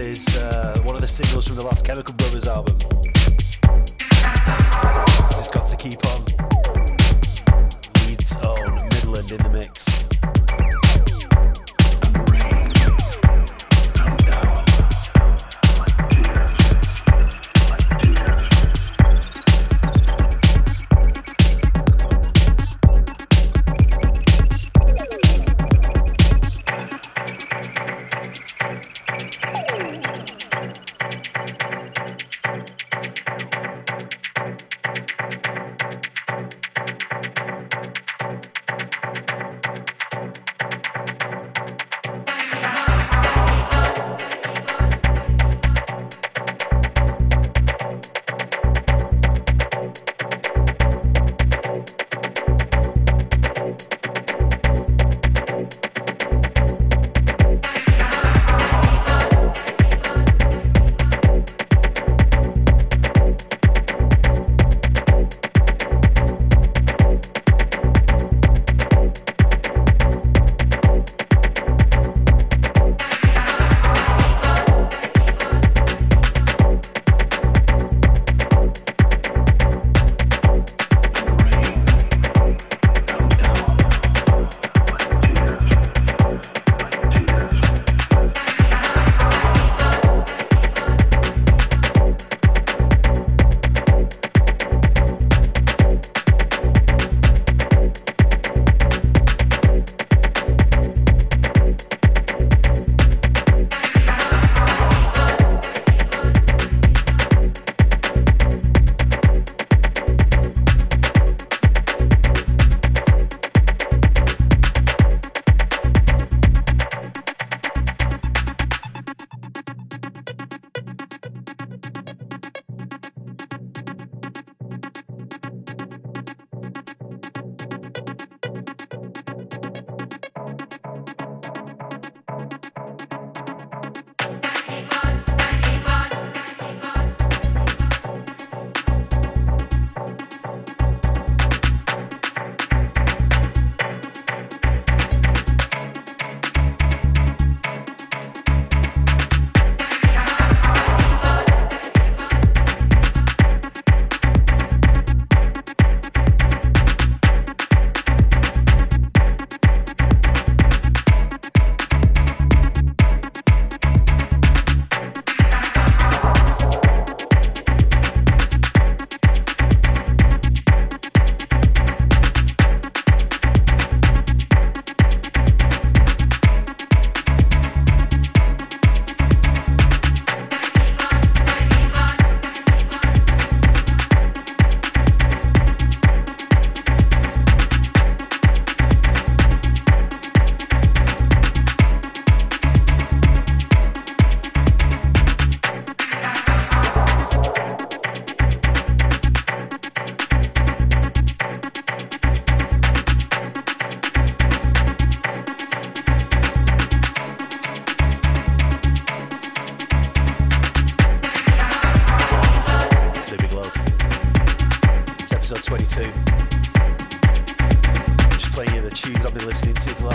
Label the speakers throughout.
Speaker 1: is uh, one of the singles from
Speaker 2: the last
Speaker 1: Chemical Brothers album. This has
Speaker 2: got to keep on. Leeds own Midland in the mix.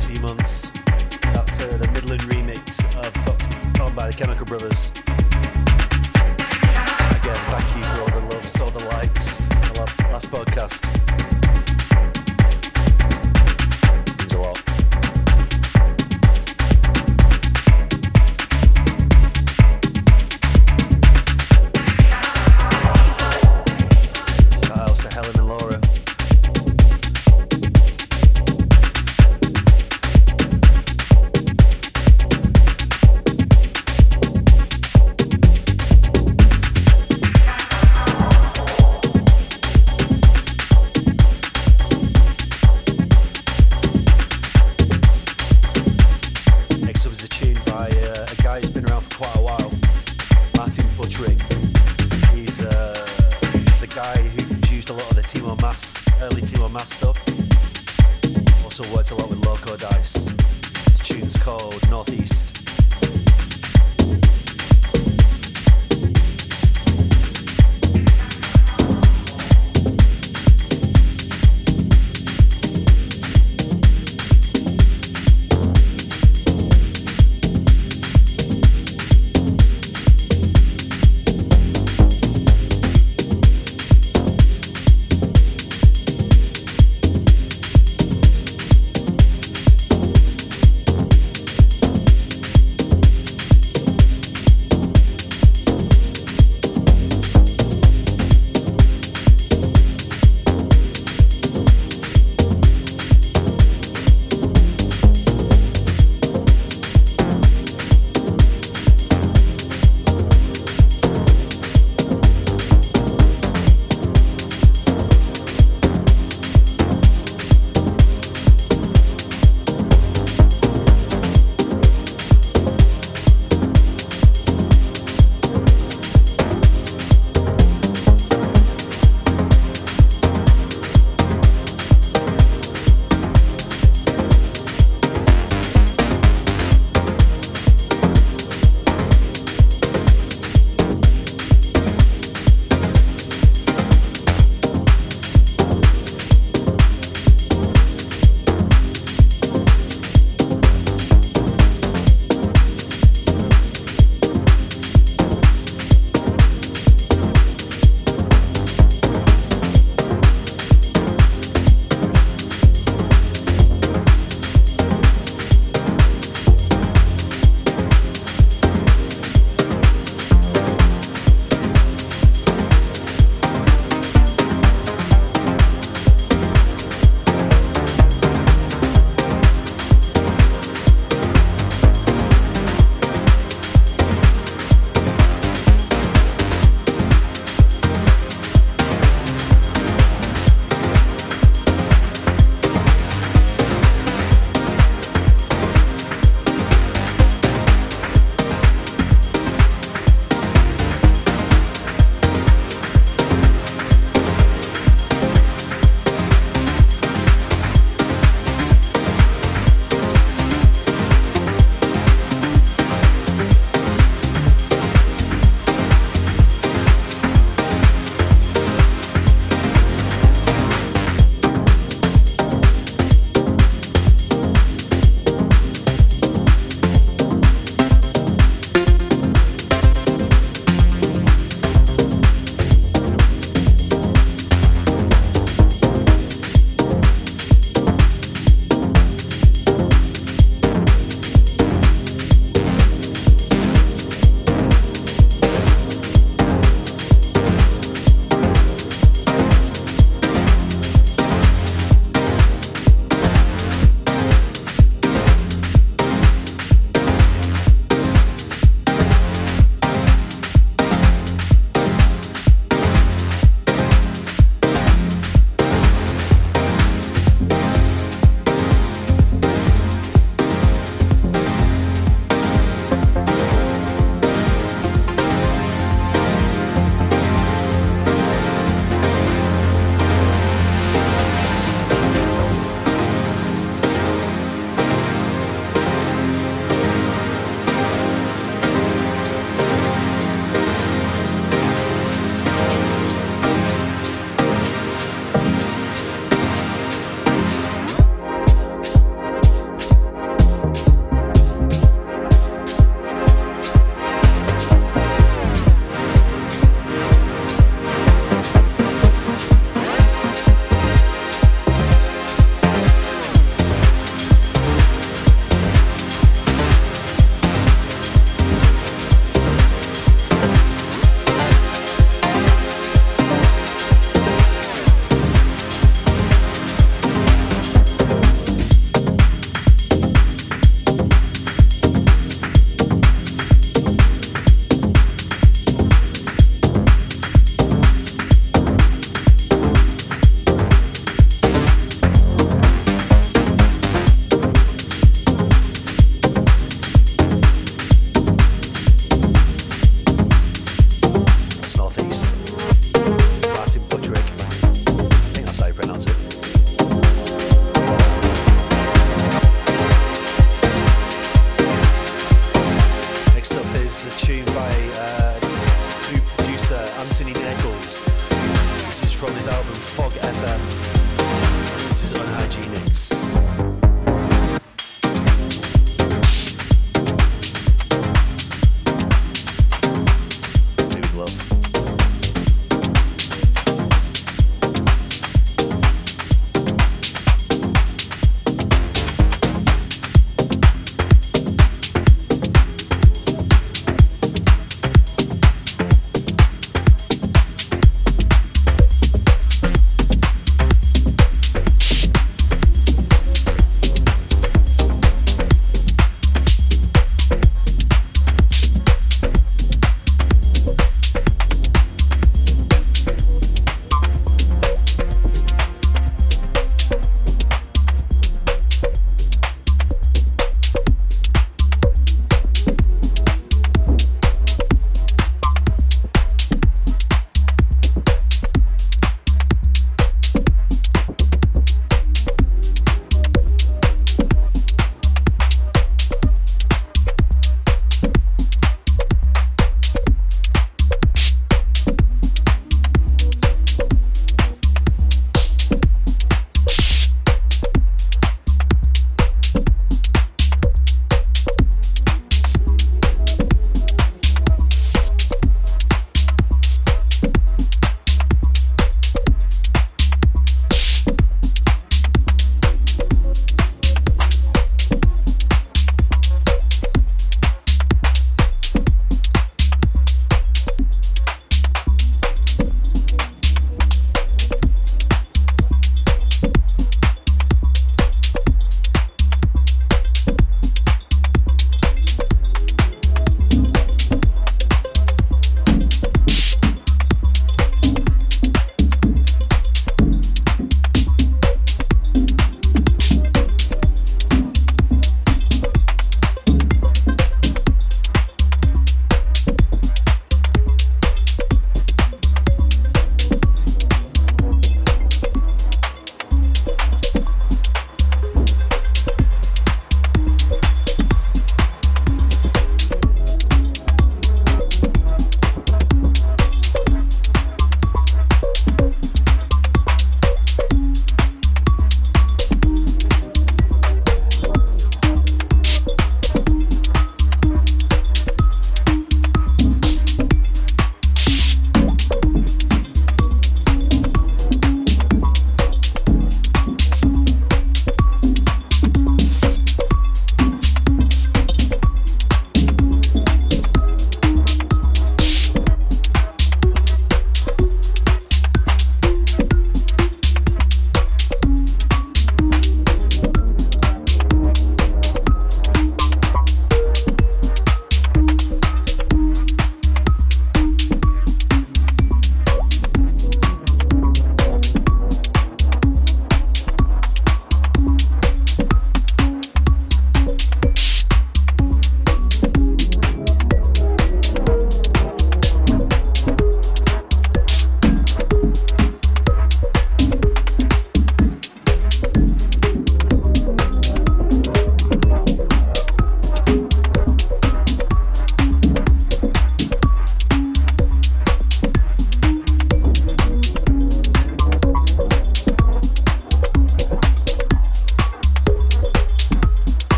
Speaker 2: Last few months. That's uh, the Midland remix of Got to by the Chemical Brothers.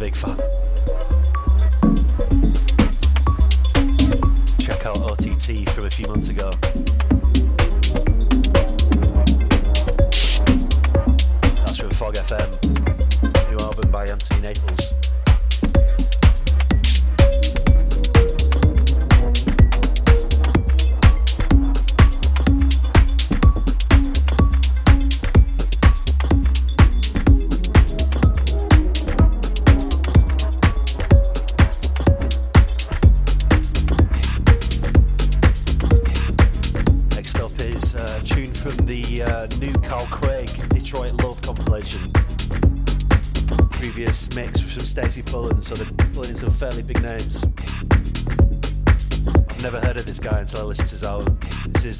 Speaker 2: Big fan.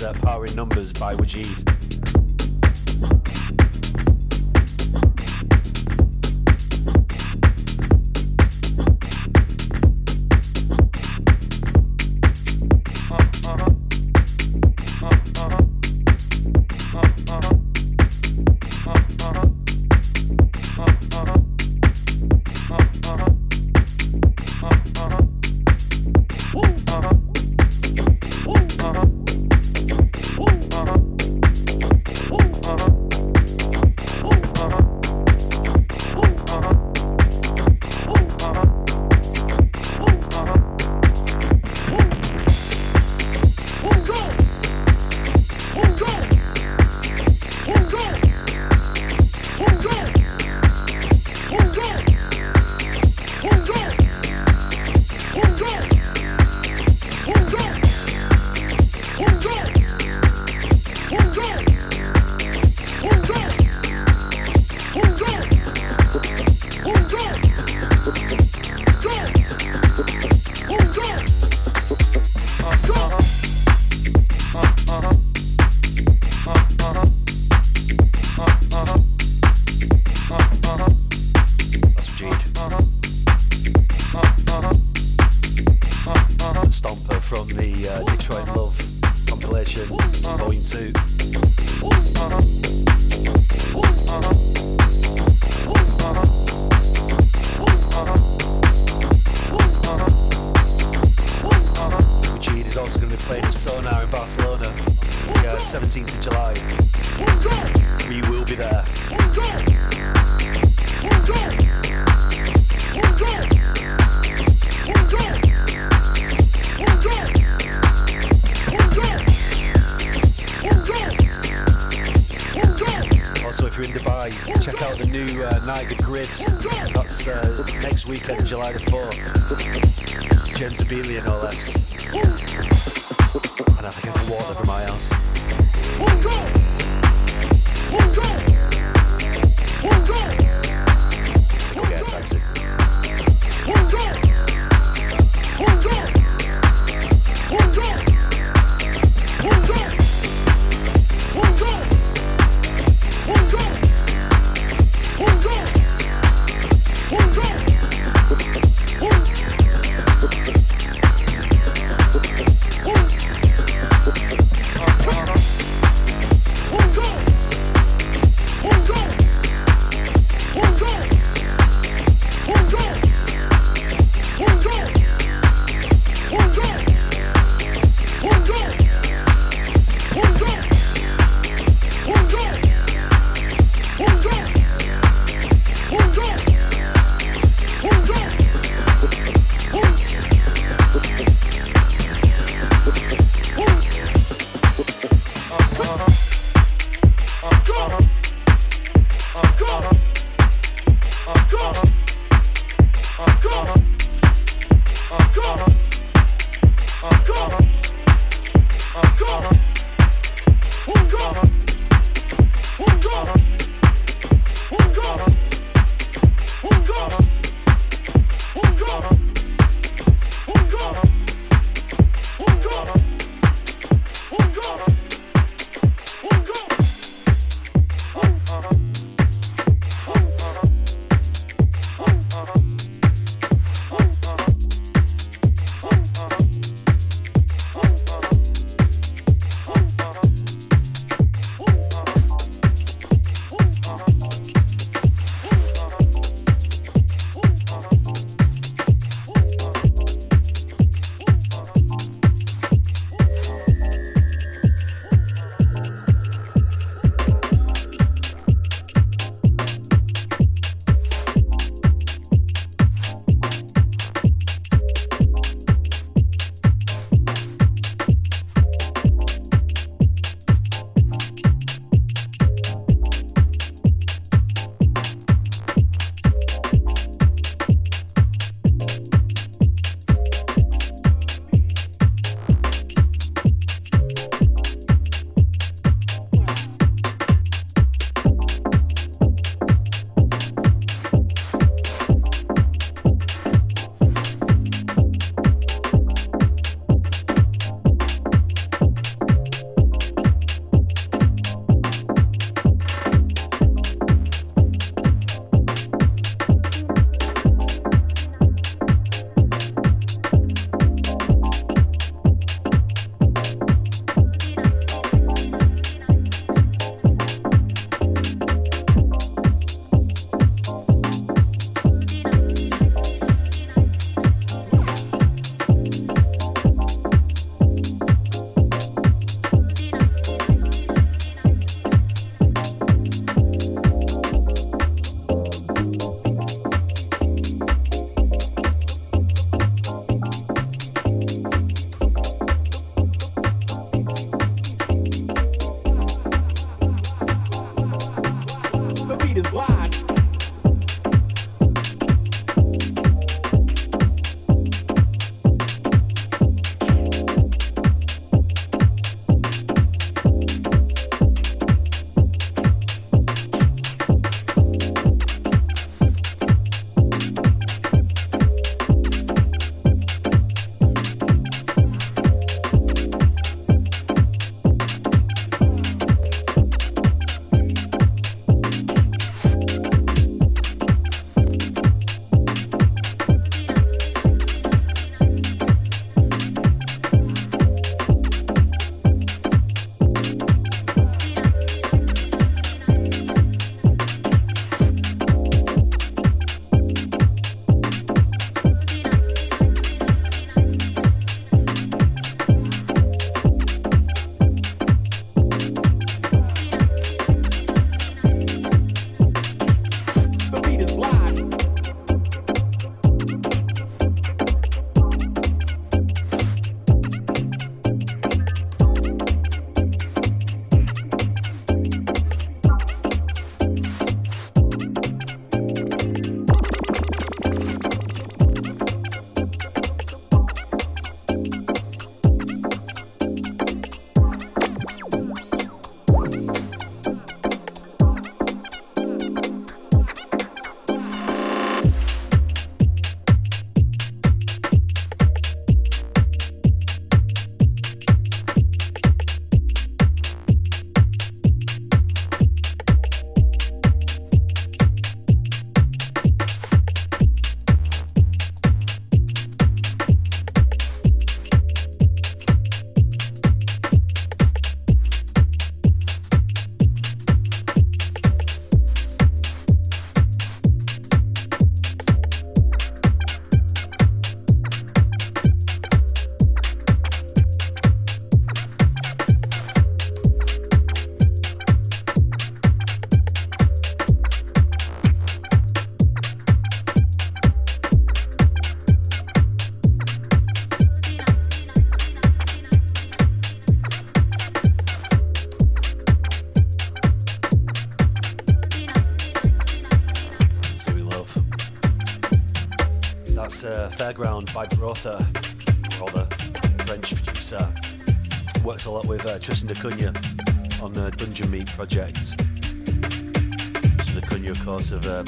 Speaker 2: Is uh, Power in Numbers by Wajid. Nakunya on the Dungeon Meat project. So Nakunya, of course, of uh,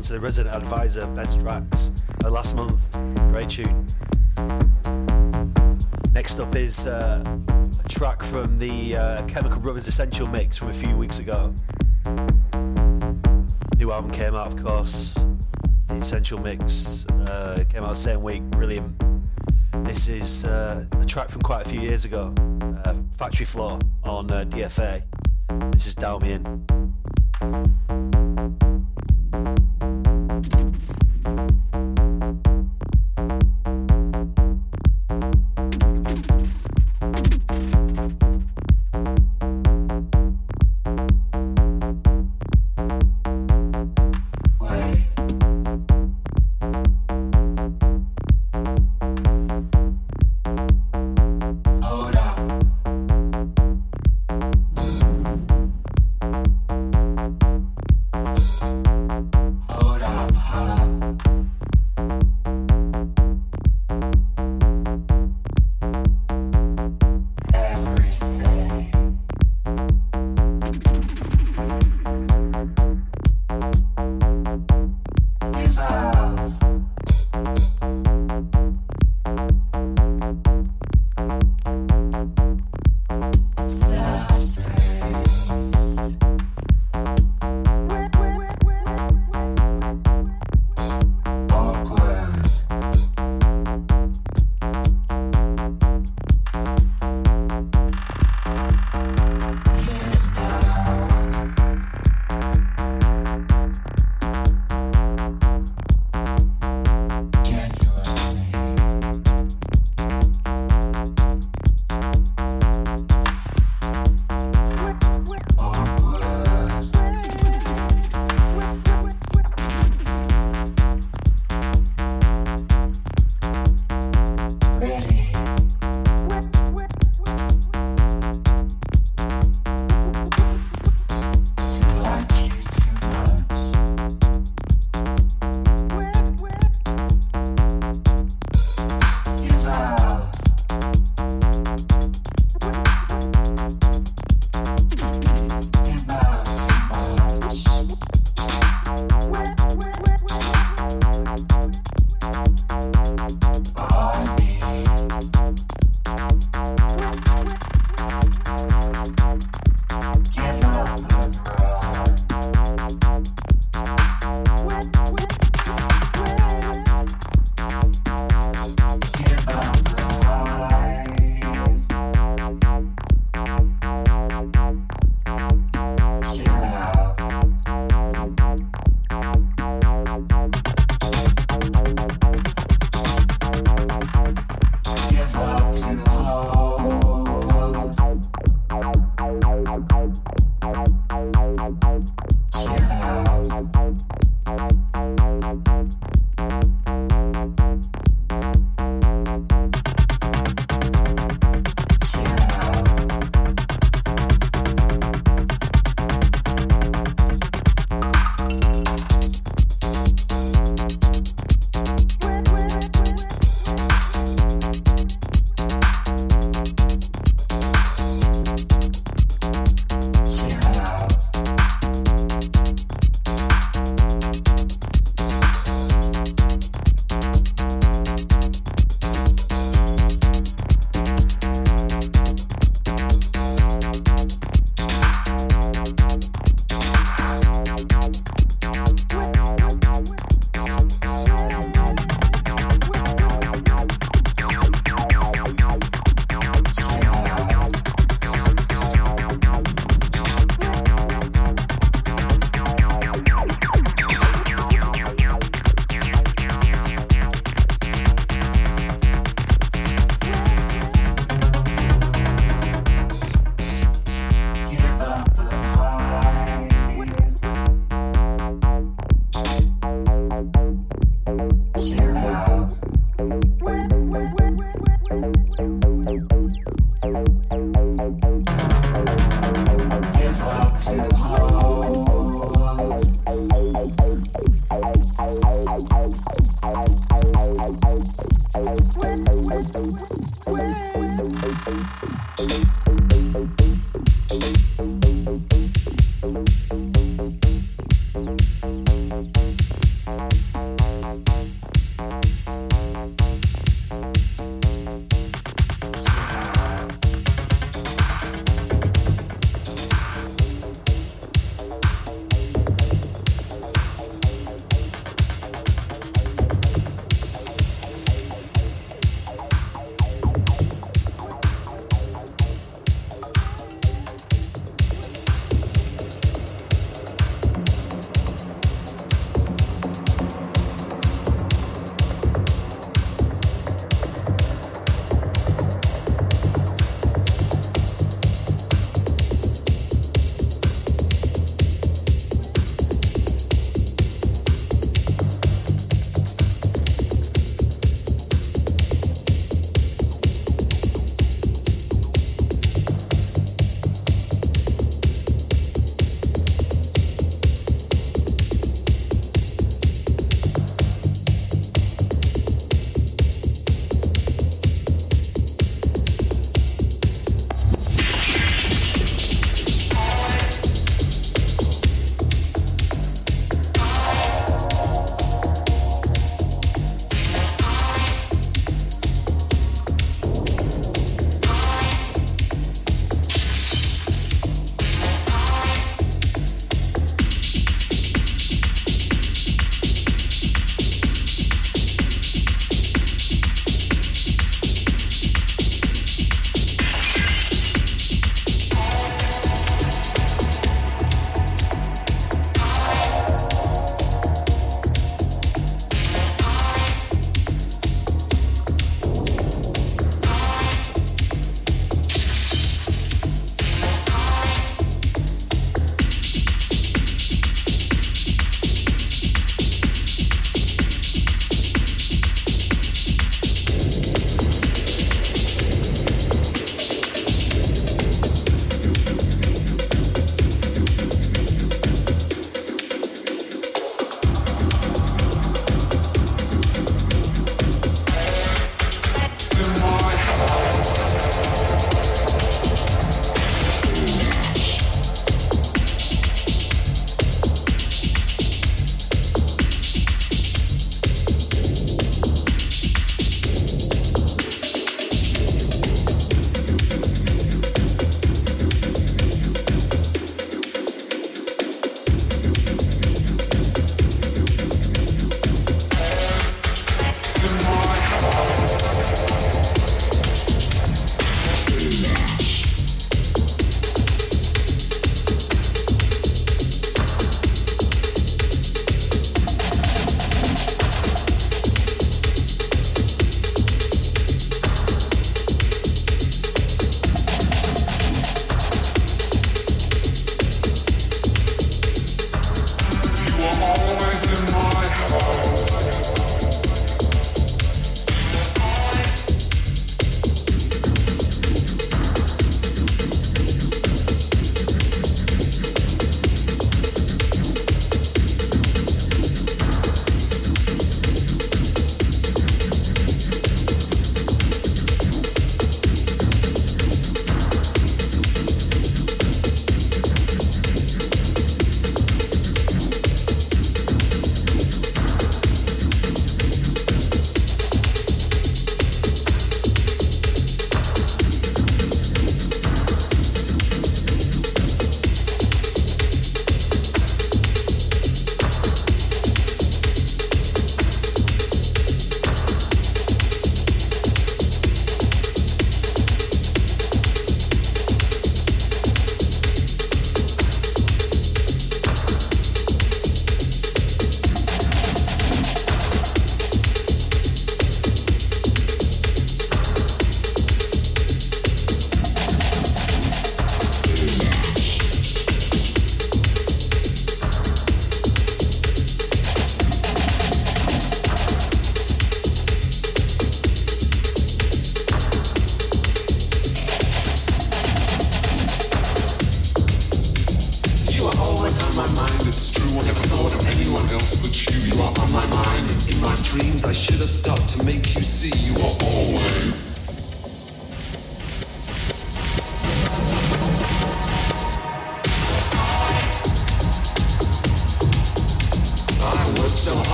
Speaker 2: onto the Resident Advisor Best Tracks last month. Great tune. Next up is uh, a
Speaker 3: track from the uh, Chemical Brothers Essential Mix from a few weeks ago. New album came out, of course. The Essential Mix uh, came out the same week. Brilliant. This is uh, a track from quite a few years ago. Uh, Factory Floor on uh, DFA. This is
Speaker 4: Dalmian.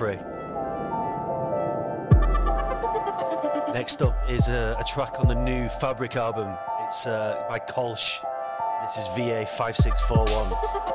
Speaker 4: free. Next up is a, a track on the new Fabric album. It's uh, by Kolsch. This is
Speaker 2: VA5641.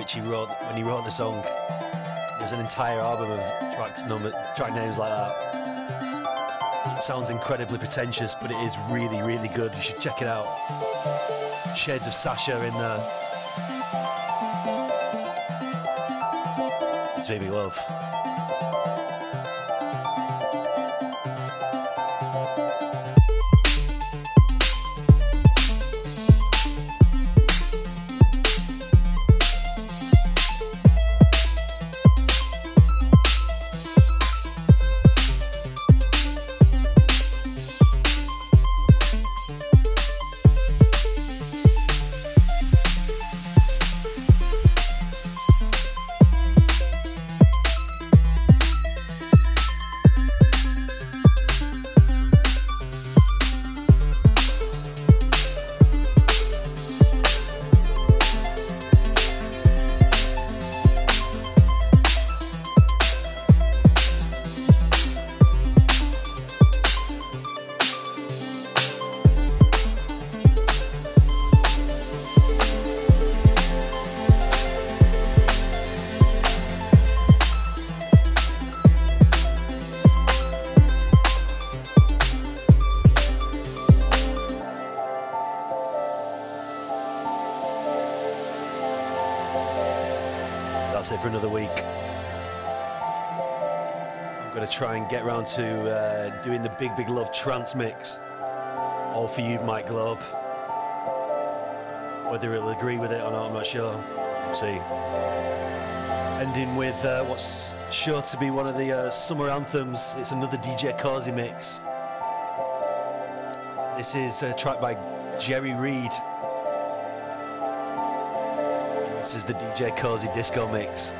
Speaker 2: Which he wrote when he wrote the song. There's an entire album of tracks number track names like that. It sounds incredibly pretentious, but it is really, really good. You should check it out. Shades of Sasha in there. It's Baby Love. Get round to uh, doing the Big Big Love trance mix. All for you, Mike Globe. Whether he'll agree with it or not, I'm not sure. We'll see. Ending with uh, what's sure to be one of the uh, summer anthems. It's another DJ Koze mix. This is a track by Jerry Reed. And this is the DJ Koze disco mix.